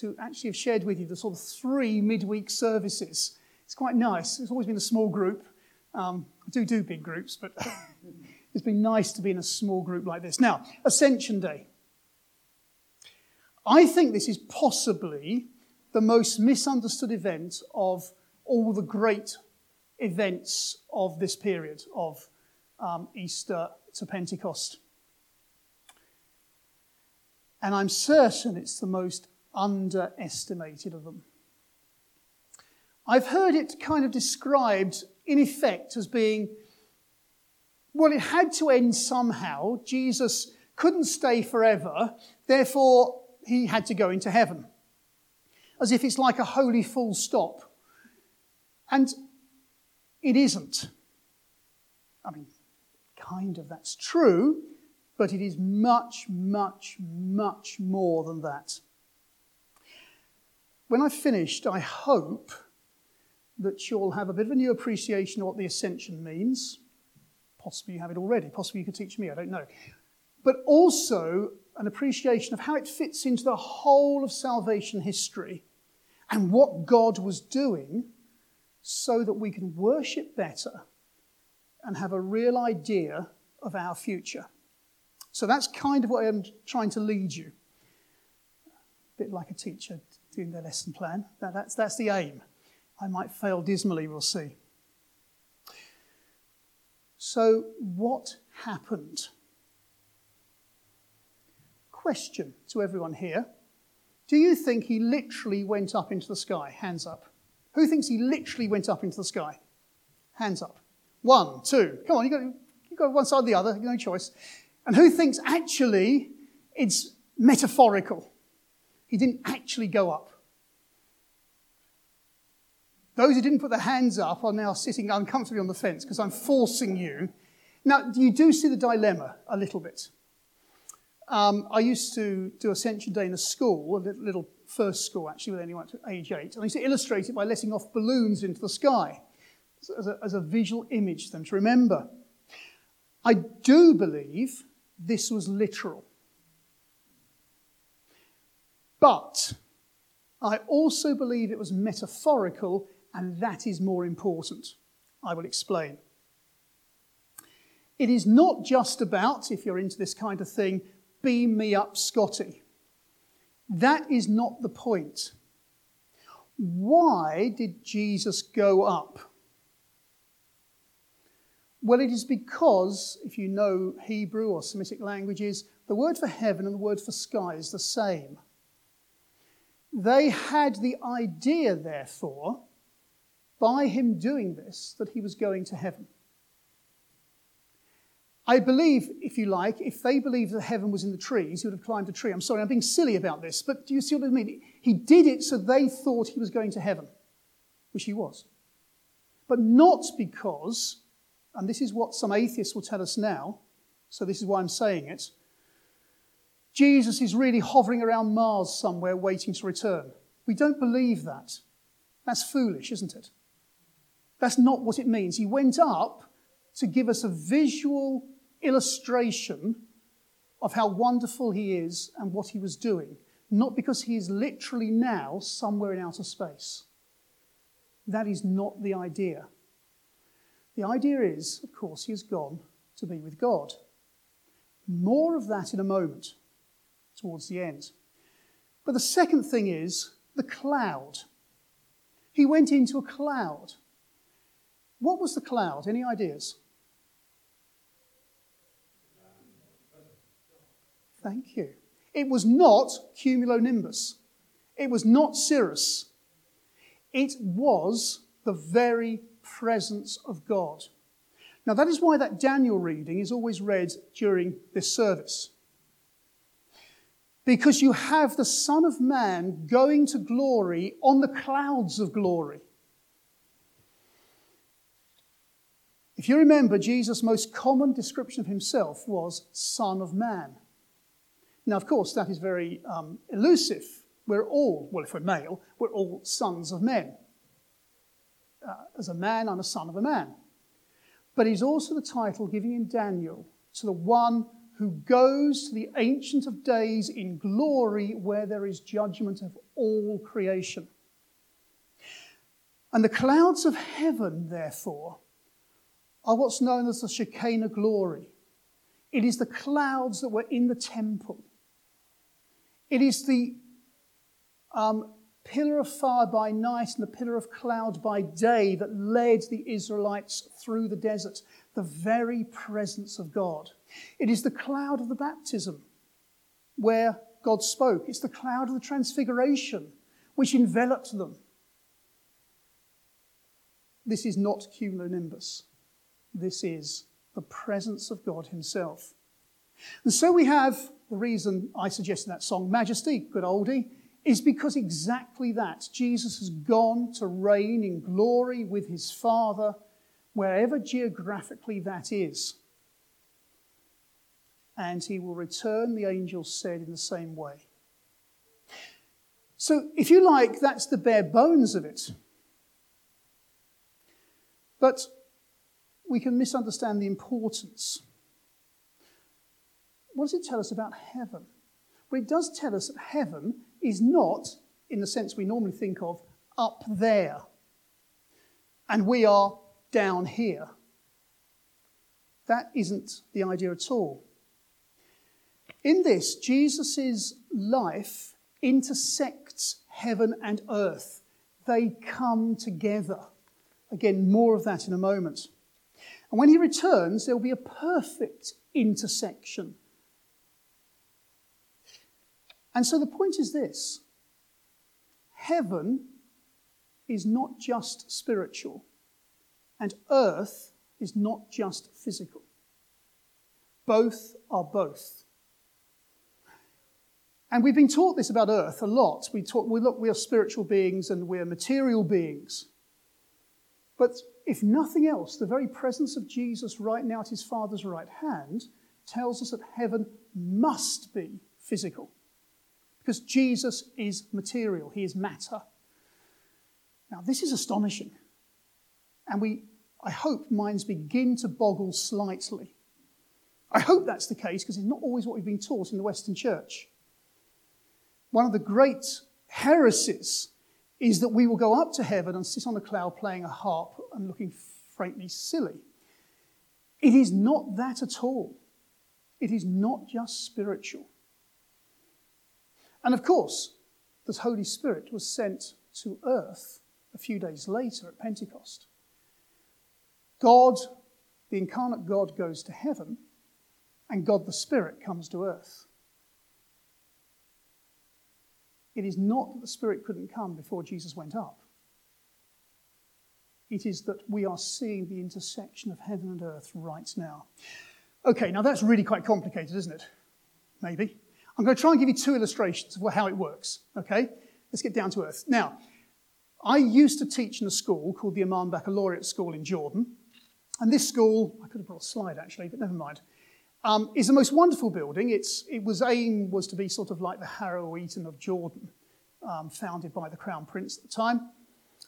to actually have shared with you the sort of three midweek services. It's quite nice. It's always been a small group. Um, I do do big groups, but it's been nice to be in a small group like this. Now, Ascension Day. I think this is possibly the most misunderstood event of all the great events of this period of um, Easter to Pentecost. And I'm certain it's the most underestimated of them. I've heard it kind of described, in effect, as being well, it had to end somehow. Jesus couldn't stay forever, therefore, he had to go into heaven. As if it's like a holy full stop. And it isn't. I mean, kind of that's true, but it is much, much, much more than that. When I've finished, I hope that you'll have a bit of a new appreciation of what the ascension means. Possibly you have it already. Possibly you could teach me, I don't know. But also an appreciation of how it fits into the whole of salvation history and what God was doing so that we can worship better and have a real idea of our future. So that's kind of what I'm trying to lead you. A bit like a teacher doing their lesson plan. that's, that's the aim. I might fail dismally, we'll see. So, what happened? Question to everyone here Do you think he literally went up into the sky? Hands up. Who thinks he literally went up into the sky? Hands up. One, two. Come on, you got, you got one side or the other, no choice. And who thinks actually it's metaphorical? He didn't actually go up. Those who didn't put their hands up are now sitting uncomfortably on the fence because I'm forcing you. Now, you do see the dilemma a little bit. Um, I used to do Ascension Day in a school, a little first school actually, with anyone to age eight. And I used to illustrate it by letting off balloons into the sky as a, as a visual image for them to remember. I do believe this was literal. But I also believe it was metaphorical, and that is more important. I will explain. It is not just about, if you're into this kind of thing, beam me up, Scotty. That is not the point. Why did Jesus go up? Well, it is because, if you know Hebrew or Semitic languages, the word for heaven and the word for sky is the same. They had the idea, therefore, by him doing this, that he was going to heaven. I believe, if you like, if they believed that heaven was in the trees, he would have climbed a tree. I'm sorry, I'm being silly about this, but do you see what I mean? He did it so they thought he was going to heaven, which he was. But not because, and this is what some atheists will tell us now, so this is why I'm saying it, Jesus is really hovering around Mars somewhere waiting to return. We don't believe that. That's foolish, isn't it? That's not what it means. He went up to give us a visual illustration of how wonderful he is and what he was doing, not because he is literally now somewhere in outer space. That is not the idea. The idea is, of course, he has gone to be with God. More of that in a moment, towards the end. But the second thing is the cloud. He went into a cloud. What was the cloud? Any ideas? Thank you. It was not cumulonimbus. It was not cirrus. It was the very presence of God. Now, that is why that Daniel reading is always read during this service. Because you have the Son of Man going to glory on the clouds of glory. If you remember, Jesus' most common description of himself was Son of Man. Now, of course, that is very um, elusive. We're all, well, if we're male, we're all sons of men. Uh, as a man, I'm a son of a man. But he's also the title giving in Daniel to the one who goes to the Ancient of Days in glory where there is judgment of all creation. And the clouds of heaven, therefore, are what's known as the Shekinah glory. It is the clouds that were in the temple. It is the um, pillar of fire by night and the pillar of cloud by day that led the Israelites through the desert, the very presence of God. It is the cloud of the baptism where God spoke. It's the cloud of the transfiguration which enveloped them. This is not cumulonimbus. This is the presence of God Himself. And so we have the reason I suggested that song, Majesty, good oldie, is because exactly that. Jesus has gone to reign in glory with His Father, wherever geographically that is. And He will return, the angel said, in the same way. So, if you like, that's the bare bones of it. But we can misunderstand the importance. What does it tell us about heaven? Well, it does tell us that heaven is not, in the sense we normally think of, up there, and we are down here. That isn't the idea at all. In this, Jesus' life intersects heaven and earth. They come together. Again, more of that in a moment. And when he returns, there will be a perfect intersection. And so the point is this heaven is not just spiritual, and earth is not just physical. Both are both. And we've been taught this about earth a lot. We talk, we look, we are spiritual beings and we're material beings. But if nothing else, the very presence of Jesus right now at his Father's right hand tells us that heaven must be physical. Because Jesus is material, he is matter. Now, this is astonishing. And we, I hope minds begin to boggle slightly. I hope that's the case because it's not always what we've been taught in the Western Church. One of the great heresies is that we will go up to heaven and sit on a cloud playing a harp and looking frankly silly. It is not that at all. It is not just spiritual. And of course, the Holy Spirit was sent to earth a few days later at Pentecost. God, the incarnate God, goes to heaven, and God the Spirit comes to earth. It is not that the Spirit couldn't come before Jesus went up. It is that we are seeing the intersection of heaven and earth right now. Okay, now that's really quite complicated, isn't it? Maybe. I'm going to try and give you two illustrations of how it works. Okay? Let's get down to earth. Now, I used to teach in a school called the Amman Baccalaureate School in Jordan. And this school, I could have brought a slide actually, but never mind um, is the most wonderful building. It's, it was aim was to be sort of like the Harrow Eton of Jordan, um, founded by the Crown Prince at the time.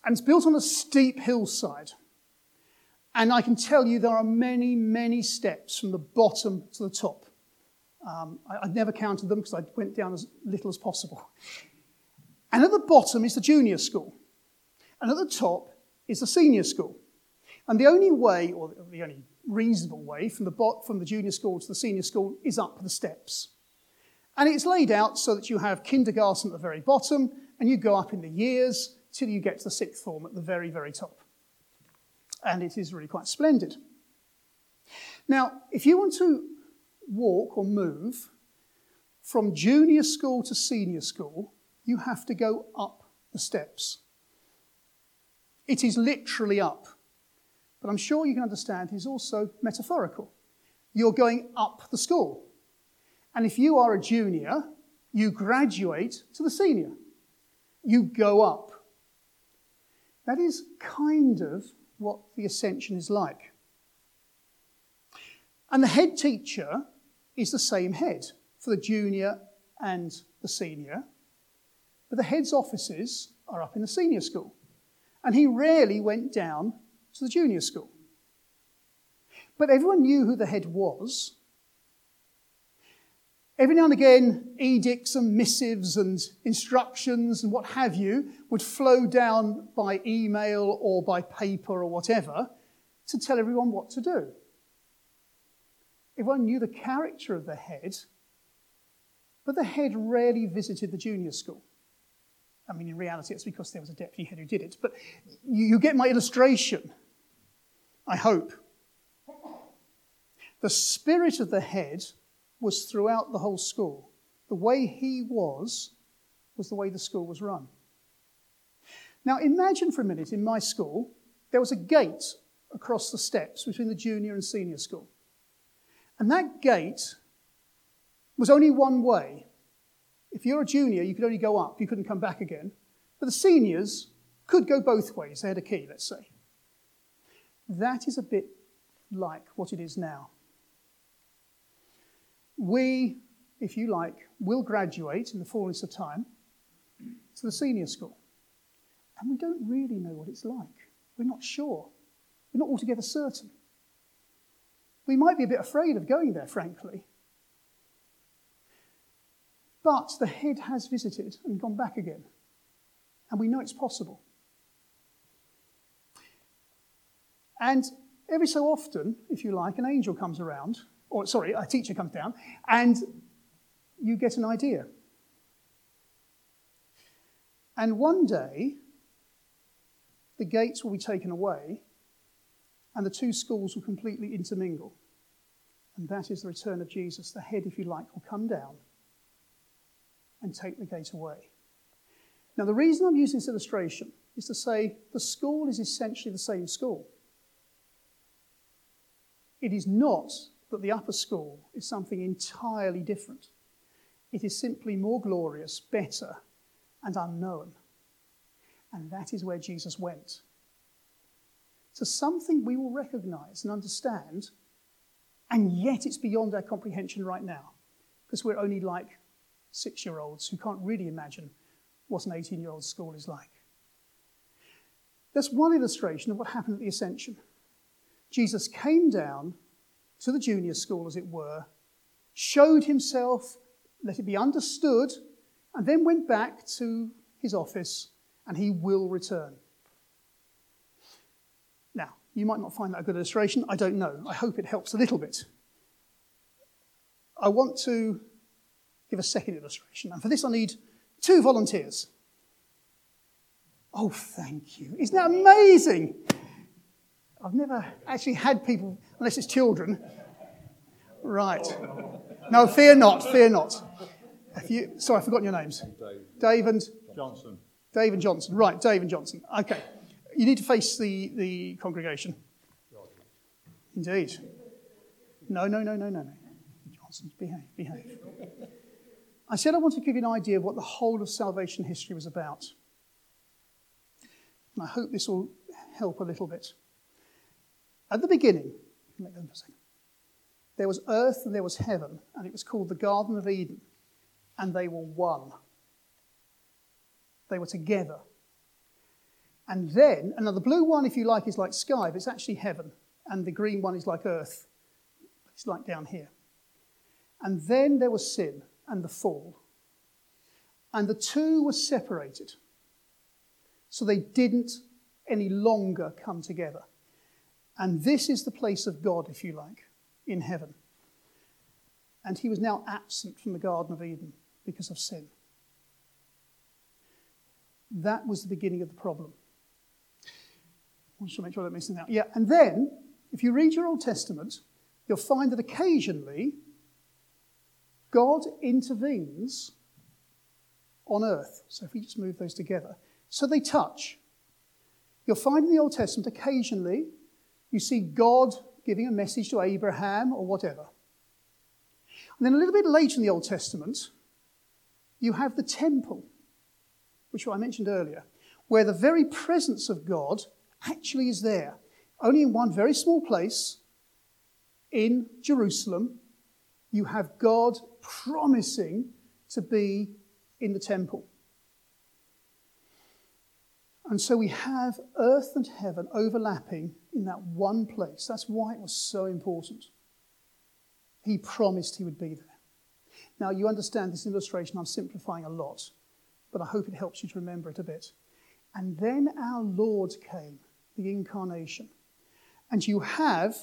And it's built on a steep hillside. And I can tell you there are many, many steps from the bottom to the top. Um, I, would never counted them because I went down as little as possible. And at the bottom is the junior school. And at the top is the senior school. And the only way, or the only reasonable way from the, bot, from the junior school to the senior school is up the steps. And it's laid out so that you have kindergarten at the very bottom and you go up in the years till you get to the sixth form at the very, very top. And it is really quite splendid. Now, if you want to walk or move from junior school to senior school, you have to go up the steps. It is literally up but I'm sure you can understand he's also metaphorical. You're going up the school. And if you are a junior, you graduate to the senior. You go up. That is kind of what the ascension is like. And the head teacher is the same head for the junior and the senior, but the head's offices are up in the senior school. And he rarely went down to the junior school. But everyone knew who the head was, Every now and again, edicts and missives and instructions and what have you would flow down by email or by paper or whatever to tell everyone what to do. Everyone knew the character of the head, but the head rarely visited the junior school. I mean, in reality, it's because there was a deputy head who did it. But you, you get my illustration, I hope. The spirit of the head was throughout the whole school. The way he was, was the way the school was run. Now, imagine for a minute in my school, there was a gate across the steps between the junior and senior school. And that gate was only one way. If you're a junior, you could only go up, you couldn't come back again. But the seniors could go both ways. They had a key, let's say. That is a bit like what it is now. We, if you like, will graduate in the fullness of time to the senior school. And we don't really know what it's like. We're not sure. We're not altogether certain. We might be a bit afraid of going there, frankly. But the head has visited and gone back again. And we know it's possible. And every so often, if you like, an angel comes around, or sorry, a teacher comes down, and you get an idea. And one day, the gates will be taken away, and the two schools will completely intermingle. And that is the return of Jesus. The head, if you like, will come down and take the gate away. Now, the reason I'm using this illustration is to say the school is essentially the same school. It is not that the upper school is something entirely different. It is simply more glorious, better, and unknown. And that is where Jesus went. So, something we will recognize and understand, and yet it's beyond our comprehension right now, because we're only like six year olds who can't really imagine what an 18 year old school is like. That's one illustration of what happened at the Ascension. Jesus came down to the junior school, as it were, showed himself, let it be understood, and then went back to his office, and he will return. Now, you might not find that a good illustration. I don't know. I hope it helps a little bit. I want to give a second illustration, and for this I need two volunteers. Oh, thank you. Isn't that amazing? I've never actually had people, unless it's children. Right. No, fear not, fear not. You, sorry, I've forgotten your names. Dave. Dave and? Johnson. Dave and Johnson. Right, Dave and Johnson. Okay. You need to face the, the congregation. Indeed. No, no, no, no, no, no. Johnson, behave, behave. I said I want to give you an idea of what the whole of salvation history was about. And I hope this will help a little bit. At the beginning, there was earth and there was heaven, and it was called the Garden of Eden, and they were one. They were together. And then, and now the blue one, if you like, is like sky, but it's actually heaven, and the green one is like earth, it's like down here. And then there was sin and the fall. And the two were separated. So they didn't any longer come together. And this is the place of God, if you like, in heaven. And he was now absent from the Garden of Eden because of sin. That was the beginning of the problem. I want to make sure I don't miss anything out. Yeah, and then, if you read your Old Testament, you'll find that occasionally God intervenes on earth. So if we just move those together. So they touch. You'll find in the Old Testament occasionally you see God giving a message to Abraham or whatever. And then a little bit later in the Old Testament, you have the temple, which I mentioned earlier, where the very presence of God actually is there, only in one very small place in Jerusalem. You have God promising to be in the temple. And so we have earth and heaven overlapping in that one place. That's why it was so important. He promised he would be there. Now, you understand this illustration, I'm simplifying a lot, but I hope it helps you to remember it a bit. And then our Lord came, the incarnation. And you have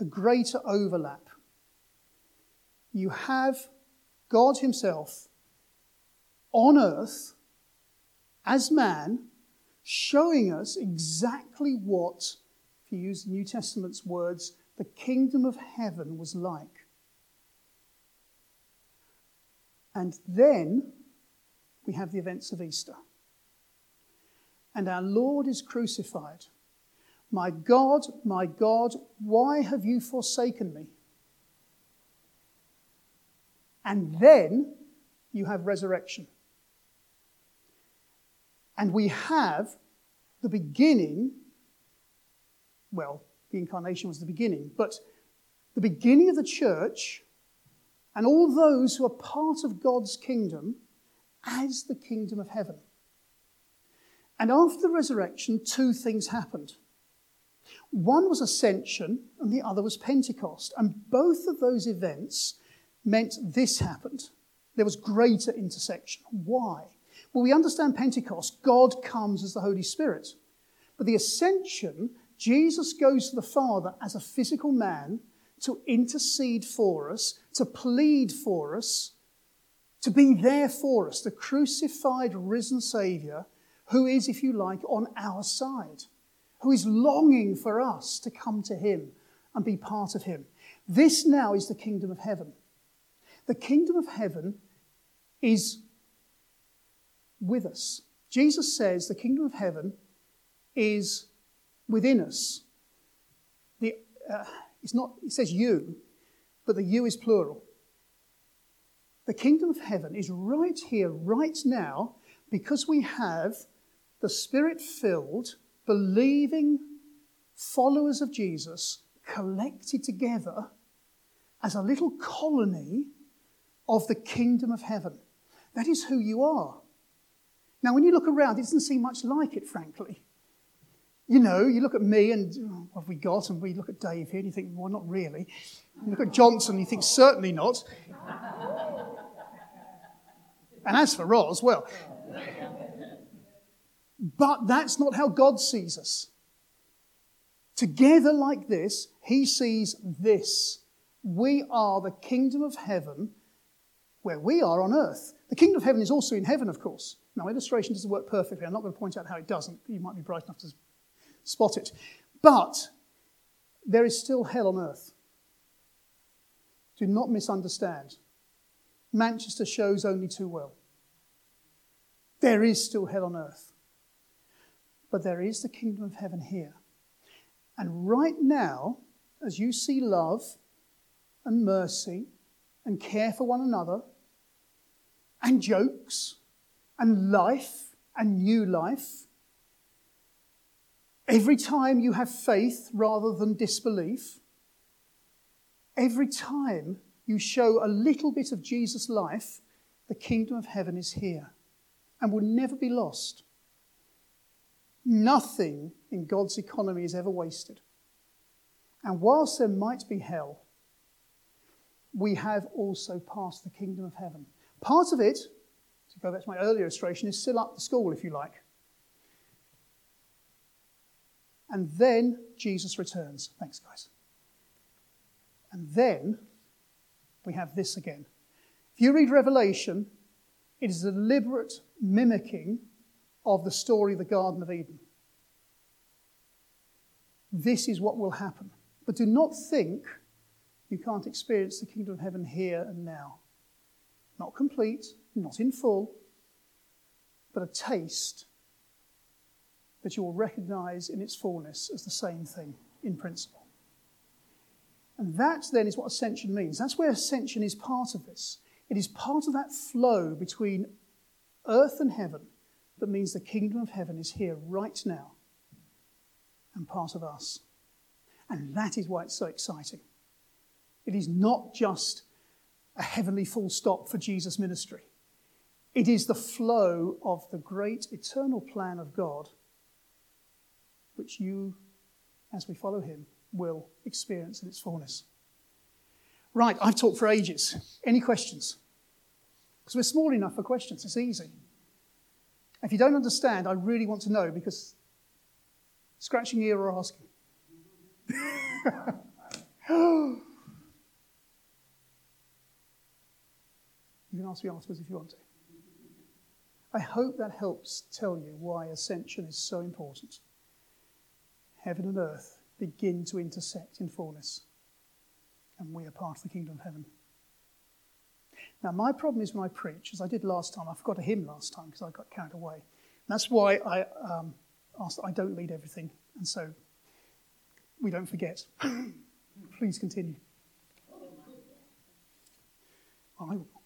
a greater overlap. You have God Himself on earth as man, showing us exactly what, if you use the New Testament's words, the kingdom of heaven was like. And then we have the events of Easter. And our Lord is crucified. My God, my God, why have you forsaken me? And then you have resurrection. And we have the beginning, well, the incarnation was the beginning, but the beginning of the church and all those who are part of God's kingdom as the kingdom of heaven. And after the resurrection, two things happened. One was ascension, and the other was Pentecost. And both of those events meant this happened. There was greater intersection. Why? Well, we understand Pentecost, God comes as the Holy Spirit. But the ascension, Jesus goes to the Father as a physical man to intercede for us, to plead for us, to be there for us, the crucified, risen Saviour who is, if you like, on our side, who is longing for us to come to Him and be part of Him. This now is the kingdom of heaven. The kingdom of heaven is with us. Jesus says the kingdom of heaven is within us. The, uh, it's not, it says you, but the you is plural. The kingdom of heaven is right here, right now, because we have the spirit filled, believing followers of Jesus collected together as a little colony of the kingdom of heaven. That is who you are. Now, when you look around, it doesn't seem much like it, frankly. You know, you look at me and oh, what have we got? And we look at Dave here and you think, well, not really. You look at Johnson and you think, certainly not. and as for Roz, well. But that's not how God sees us. Together like this, he sees this. We are the kingdom of heaven where we are on earth. The kingdom of heaven is also in heaven, of course. Now, illustration doesn't work perfectly. I'm not going to point out how it doesn't. You might be bright enough to spot it. But there is still hell on earth. Do not misunderstand. Manchester shows only too well. There is still hell on earth. But there is the kingdom of heaven here. And right now, as you see love and mercy and care for one another and jokes and life and new life Every time you have faith rather than disbelief, every time you show a little bit of Jesus' life, the kingdom of heaven is here and will never be lost. Nothing in God's economy is ever wasted. And whilst there might be hell, we have also passed the kingdom of heaven. Part of it, to go back to my earlier illustration, is still up the school, if you like. And then Jesus returns. Thanks, guys. And then we have this again. If you read Revelation, it is a deliberate mimicking of the story of the Garden of Eden. This is what will happen. But do not think you can't experience the kingdom of heaven here and now. Not complete, not in full, but a taste that you will recognize in its fullness as the same thing in principle. And that then is what ascension means. That's where ascension is part of this. It is part of that flow between earth and heaven that means the kingdom of heaven is here right now and part of us. And that is why it's so exciting. It is not just a heavenly full stop for Jesus' ministry, it is the flow of the great eternal plan of God which you, as we follow him, will experience in its fullness. Right, I've talked for ages. Any questions? Because we're small enough for questions, it's easy. If you don't understand, I really want to know because scratching ear or asking. you can ask me afterwards if you want to. I hope that helps tell you why ascension is so important. Heaven and earth begin to intersect in fullness, and we are part of the kingdom of heaven. Now, my problem is when I preach, as I did last time, I forgot a hymn last time because I got carried away. And that's why I um, asked I don't lead everything, and so we don't forget. Please continue. I will.